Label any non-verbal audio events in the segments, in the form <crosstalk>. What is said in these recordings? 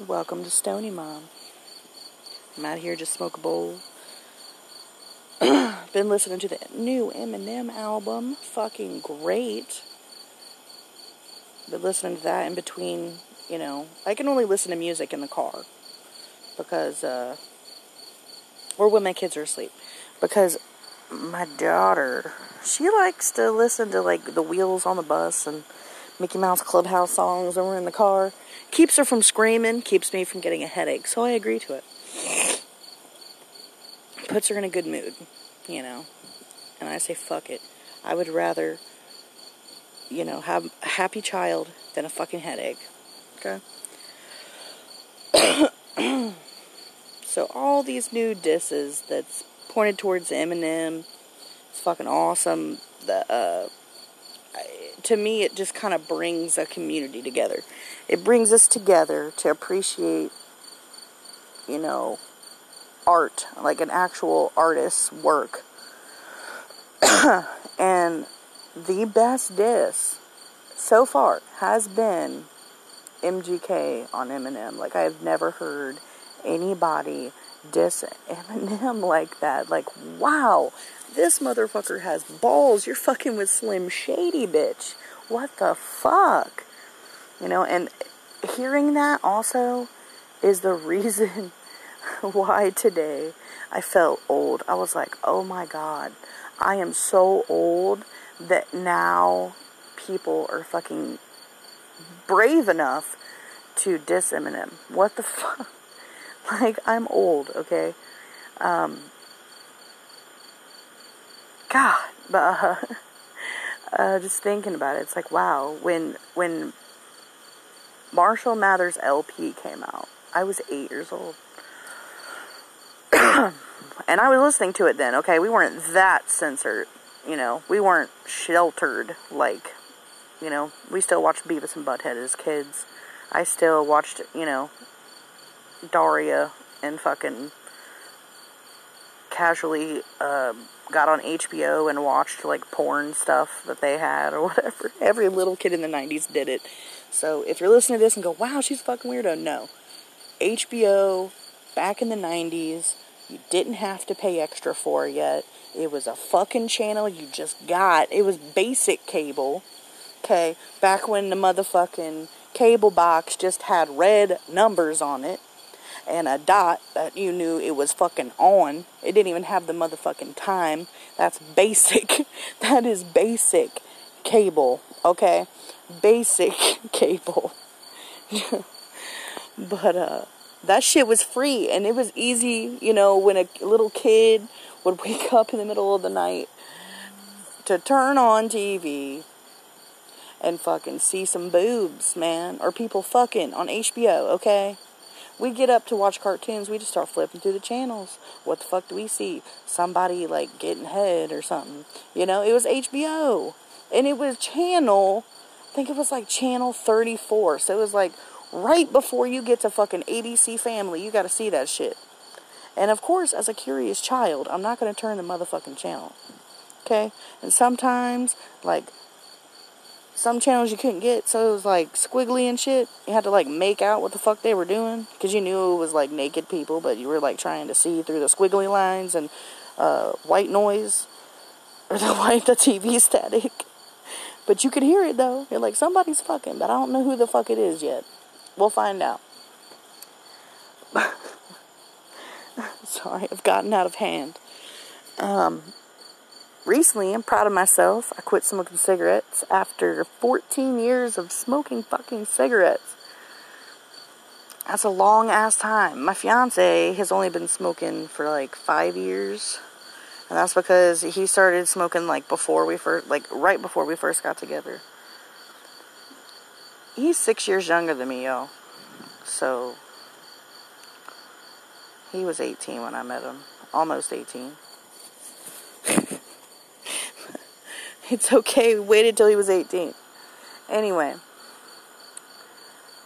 Welcome to Stony Mom. I'm out here just smoke a bowl. <clears throat> Been listening to the new Eminem album. Fucking great. Been listening to that in between, you know. I can only listen to music in the car. Because, uh, or when my kids are asleep. Because my daughter, she likes to listen to like the wheels on the bus and Mickey Mouse Clubhouse songs when we're in the car. Keeps her from screaming, keeps me from getting a headache, so I agree to it. Puts her in a good mood, you know. And I say, fuck it. I would rather, you know, have a happy child than a fucking headache. Okay? <coughs> so all these new disses that's pointed towards Eminem, it's fucking awesome. The uh to me, it just kind of brings a community together. It brings us together to appreciate, you know, art, like an actual artist's work. <clears throat> and the best diss so far has been MGK on Eminem. Like, I have never heard anybody diss Eminem <laughs> like that. Like, wow, this motherfucker has balls. You're fucking with Slim Shady, bitch. What the fuck? You know, and hearing that also is the <laughs> reason why today I felt old. I was like, oh my god, I am so old that now people are fucking brave enough to diss Eminem. What the <laughs> fuck? <laughs> Like, I'm old, okay? Um, God, but uh, <laughs> uh, just thinking about it, it's like wow. When when Marshall Mathers LP came out, I was eight years old, <clears throat> and I was listening to it then. Okay, we weren't that censored, you know. We weren't sheltered like, you know. We still watched Beavis and Butthead as kids. I still watched, you know, Daria and fucking casually uh, got on HBO and watched like porn stuff that they had or whatever. <laughs> Every little kid in the 90s did it. So if you're listening to this and go, wow, she's a fucking weirdo, no. HBO back in the 90s, you didn't have to pay extra for yet. It was a fucking channel you just got. It was basic cable. Okay, back when the motherfucking cable box just had red numbers on it and a dot that you knew it was fucking on. It didn't even have the motherfucking time. That's basic. <laughs> that is basic cable, okay? Basic <laughs> cable. <laughs> but uh that shit was free and it was easy, you know, when a little kid would wake up in the middle of the night to turn on TV and fucking see some boobs, man, or people fucking on HBO, okay? We get up to watch cartoons, we just start flipping through the channels. What the fuck do we see? Somebody like getting head or something. You know, it was HBO. And it was channel, I think it was like channel 34. So it was like right before you get to fucking ABC Family, you gotta see that shit. And of course, as a curious child, I'm not gonna turn the motherfucking channel. Okay? And sometimes, like, some channels you couldn't get, so it was like squiggly and shit. You had to like make out what the fuck they were doing because you knew it was like naked people, but you were like trying to see through the squiggly lines and uh, white noise or the <laughs> white the TV static. But you could hear it though. You're like somebody's fucking, but I don't know who the fuck it is yet. We'll find out. <laughs> Sorry, I've gotten out of hand. Um, recently, I'm proud of myself. I quit smoking cigarettes after 14 years of smoking fucking cigarettes. That's a long ass time. My fiance has only been smoking for like five years. And that's because he started smoking like before we first, like right before we first got together. He's six years younger than me, yo. So, he was 18 when I met him. Almost 18. It's okay. We waited till he was 18. Anyway,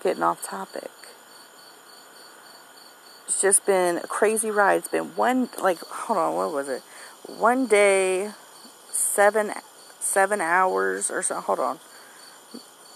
getting off topic. It's just been a crazy ride. It's been one, like, hold on, what was it? One day, seven, seven hours or so. Hold on.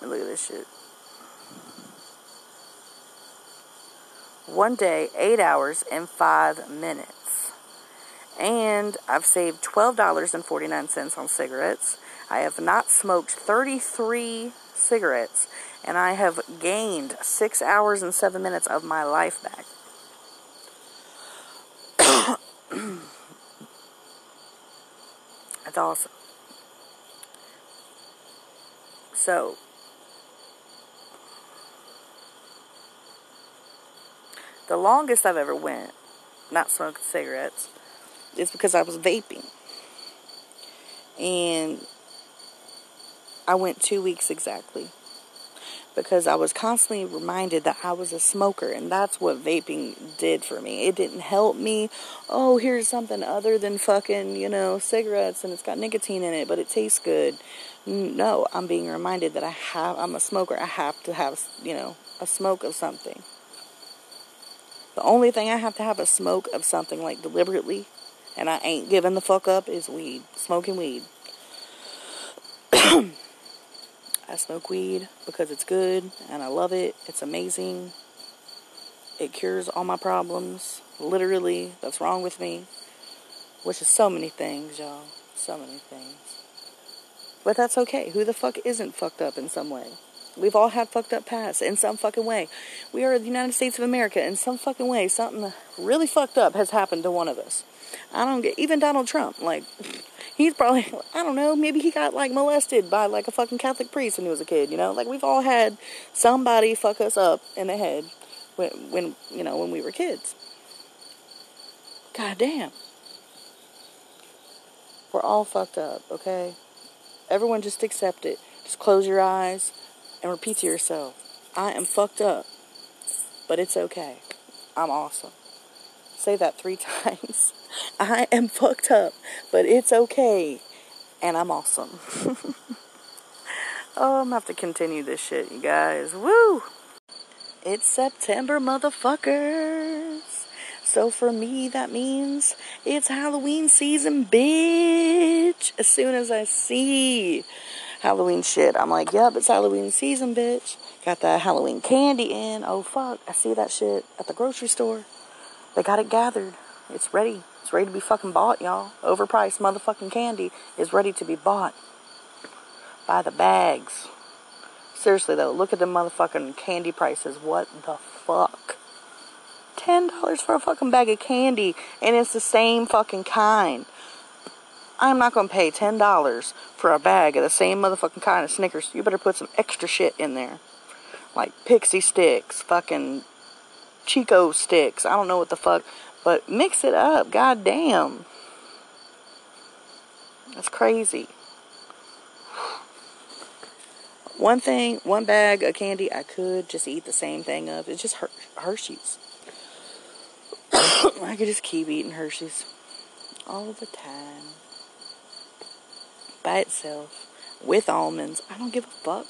Look at this shit. one day, eight hours, and five minutes. And I've saved $12.49 on cigarettes. I have not smoked 33 cigarettes. And I have gained six hours and seven minutes of my life back. <coughs> That's awesome. So, the longest I've ever went not smoking cigarettes is because I was vaping. And I went two weeks exactly because I was constantly reminded that I was a smoker, and that's what vaping did for me. It didn't help me. Oh, here's something other than fucking, you know, cigarettes, and it's got nicotine in it, but it tastes good. No, I'm being reminded that I have. I'm a smoker. I have to have, you know, a smoke of something. The only thing I have to have a smoke of something like deliberately, and I ain't giving the fuck up, is weed. Smoking weed. <clears throat> I smoke weed because it's good and I love it. It's amazing. It cures all my problems, literally, that's wrong with me. Which is so many things, y'all. So many things. But that's okay. Who the fuck isn't fucked up in some way? We've all had fucked up past in some fucking way. We are the United States of America. In some fucking way, something really fucked up has happened to one of us. I don't get, even Donald Trump, like, he's probably I don't know, maybe he got like molested by like a fucking Catholic priest when he was a kid, you know? Like we've all had somebody fuck us up in the head when when you know, when we were kids. God damn. We're all fucked up, okay? Everyone just accept it. Just close your eyes and repeat to yourself, I am fucked up, but it's okay. I'm awesome. Say that three <laughs> times. I am fucked up, but it's okay. And I'm awesome. <laughs> oh, I'm gonna have to continue this shit, you guys. Woo! It's September, motherfuckers. So for me, that means it's Halloween season, bitch. As soon as I see Halloween shit, I'm like, yep, it's Halloween season, bitch. Got that Halloween candy in. Oh, fuck. I see that shit at the grocery store. They got it gathered. It's ready. It's ready to be fucking bought, y'all. Overpriced motherfucking candy is ready to be bought. By the bags. Seriously though, look at the motherfucking candy prices. What the fuck? Ten dollars for a fucking bag of candy, and it's the same fucking kind. I'm not gonna pay ten dollars for a bag of the same motherfucking kind of Snickers. You better put some extra shit in there, like Pixy Stix, fucking Chick-O-Sticks. I don't know what the fuck. But mix it up. God damn. That's crazy. One thing, one bag of candy I could just eat the same thing of. It's just Her- Hershey's. <coughs> I could just keep eating Hershey's all the time. By itself. With almonds. I don't give a fuck.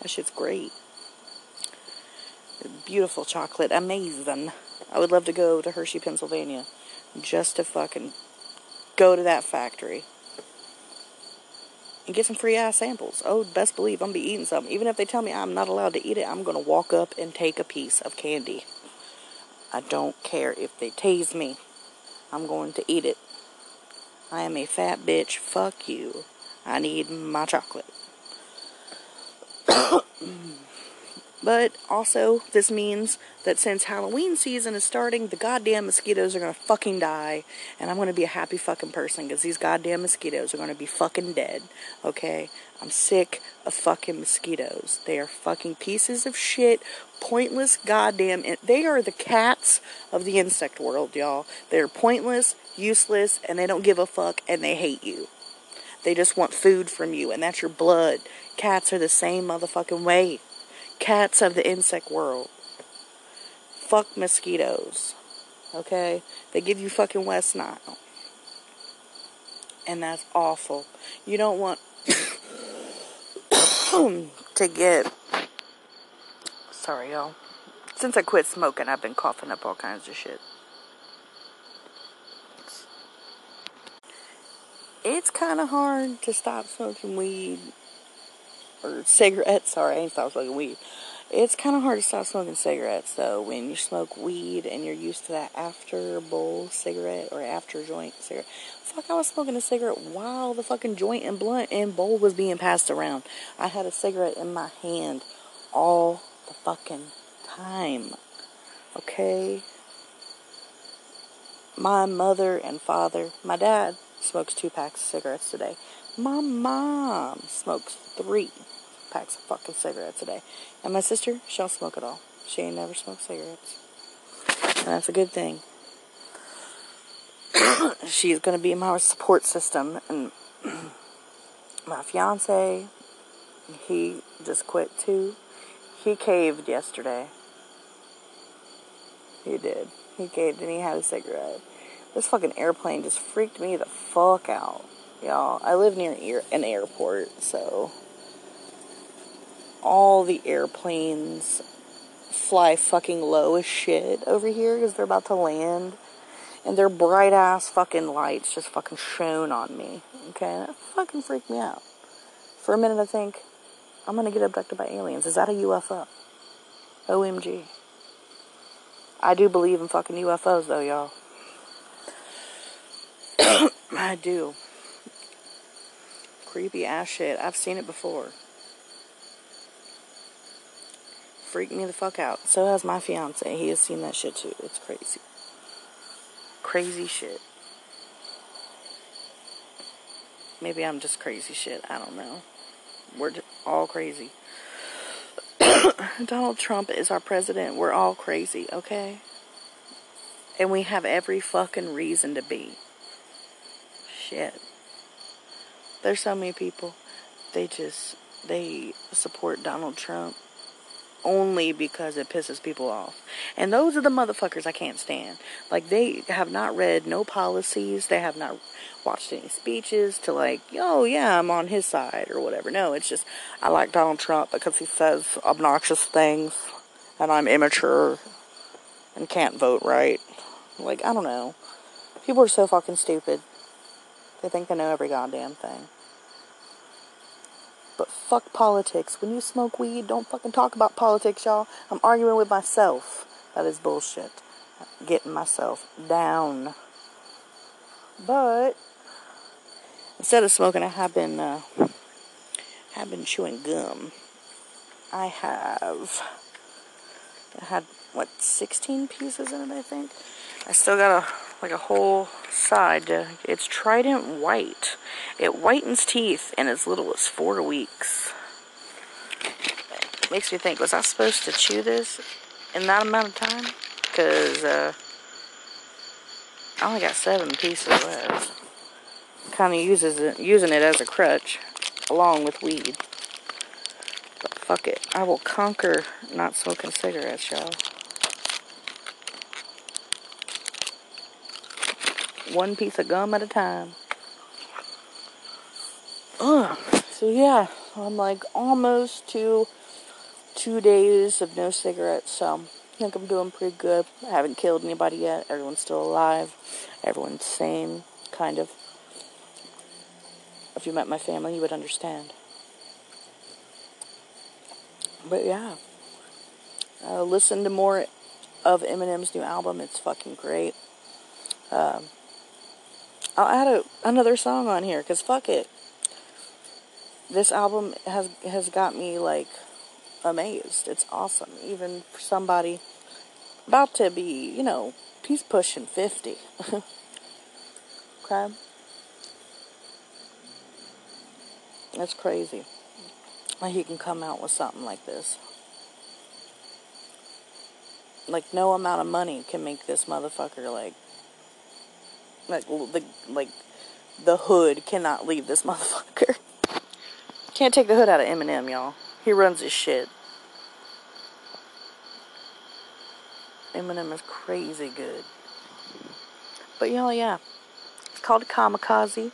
That shit's great. Beautiful chocolate. Amazing. I would love to go to Hershey, Pennsylvania, just to fucking go to that factory and get some free ass samples. Oh, best believe I'm gonna be eating something. Even if they tell me I'm not allowed to eat it, I'm gonna walk up and take a piece of candy. I don't care if they tase me. I'm going to eat it. I am a fat bitch. Fuck you. I need my chocolate. <coughs> <coughs> Mm. But also, this means that since Halloween season is starting, the goddamn mosquitoes are gonna fucking die, and I'm gonna be a happy fucking person because these goddamn mosquitoes are gonna be fucking dead. Okay? I'm sick of fucking mosquitoes. They are fucking pieces of shit, pointless goddamn. They are the cats of the insect world, y'all. They're pointless, useless, and they don't give a fuck, and they hate you. They just want food from you, and that's your blood. Cats are the same motherfucking way cats of the insect world. Fuck mosquitoes. Okay? They give you fucking West Nile. And that's awful. You don't want <coughs> to get. Sorry, y'all. Since I quit smoking, I've been coughing up all kinds of shit. It's kind of hard to stop smoking weed or cigarettes. Sorry, I stopped smoking weed. It's kind of hard to stop smoking cigarettes, though, when you smoke weed and you're used to that after bowl cigarette or after joint cigarette. Fuck, I was smoking a cigarette while the fucking joint and blunt and bowl was being passed around. I had a cigarette in my hand all the fucking time. Okay? My mother and father, my dad smokes two packs of cigarettes today. My mom smokes three packs of fucking cigarettes a day. And my sister, she'll smoke it all. She ain't never smoked cigarettes. And that's a good thing. <coughs> She's gonna be my support system. And <coughs> my fiance, he just quit too. He caved yesterday. He did. He caved and he had a cigarette. This fucking airplane just freaked me the fuck out. Y'all, I live near an airport, so all the airplanes fly fucking low as shit over here because they're about to land. And their bright ass fucking lights just fucking shone on me. Okay, that fucking freaked me out. For a minute, I think, I'm gonna get abducted by aliens. Is that a UFO? OMG. I do believe in fucking UFOs, though, y'all. <coughs> I do. Creepy ass shit. I've seen it before freaked me the fuck out. So has my fiance. He has seen that shit too. It's crazy. Crazy shit. Maybe I'm just crazy shit. I don't know. We're all crazy. <coughs> Donald Trump is our president. We're all crazy, okay? And we have every fucking reason to be. Shit. There's so many people. They just they support Donald Trump only because it pisses people off. And those are the motherfuckers I can't stand. Like, they have not read no policies, they have not watched any speeches to, like, oh, yeah, I'm on his side or whatever. No, it's just, I like Donald Trump because he says obnoxious things and I'm immature and can't vote right. Like, I don't know. People are so fucking stupid. They think they know every goddamn thing. But fuck politics. When you smoke weed, don't fucking talk about politics, y'all. I'm arguing with myself. That is bullshit. Getting myself down. But instead of smoking, I have been uh, have been chewing gum. I have I had what 16 pieces in it, I think. I still got a like a whole side. It's Trident White. It whitens teeth in as little as four weeks. It makes me think, was I supposed to chew this in that amount of time? Because uh, I only got seven pieces left. Kind of uses it, using it as a crutch, along with weed. But fuck it, I will conquer not smoking cigarettes, y'all. One piece of gum at a time. Ugh. So yeah, I'm like almost to two days of no cigarettes. So I think I'm doing pretty good. I haven't killed anybody yet. Everyone's still alive. Everyone's sane, kind of. If you met my family, you would understand. But yeah, uh, listen to more of Eminem's new album. It's fucking great. Um, I'll add a, another song on here because fuck it. This album has has got me like amazed. It's awesome, even for somebody about to be, you know, he's pushing fifty. <laughs> okay, that's crazy. Like he can come out with something like this. Like no amount of money can make this motherfucker like like the like the hood cannot leave this <laughs> motherfucker. Can't take the hood out of Eminem, y'all. He runs his shit. Eminem is crazy good. But y'all, yeah. It's called Kamikaze.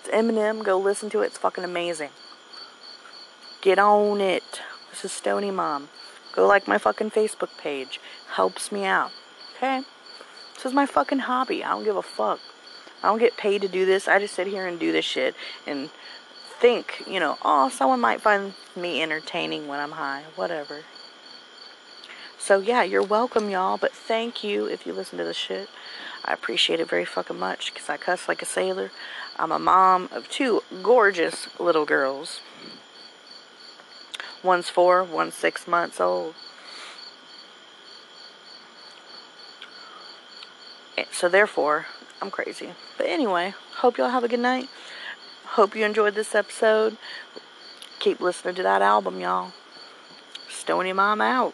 It's Eminem. Go listen to it. It's fucking amazing. Get on it. This is Stony Mom. Go like my fucking Facebook page. Helps me out. Okay? This is my fucking hobby. I don't give a fuck. I don't get paid to do this. I just sit here and do this shit and think, you know, oh, someone might find me entertaining when I'm high. Whatever. So yeah, you're welcome, y'all. But thank you if you listen to this shit. I appreciate it very fucking much because I cuss like a sailor. I'm a mom of two gorgeous little girls. One's four, one's six months old. Eh, so therefore, I'm crazy. But anyway, hope y'all have a good night. Hope you enjoyed this episode. Keep listening to that album, y'all. Stony Mom out.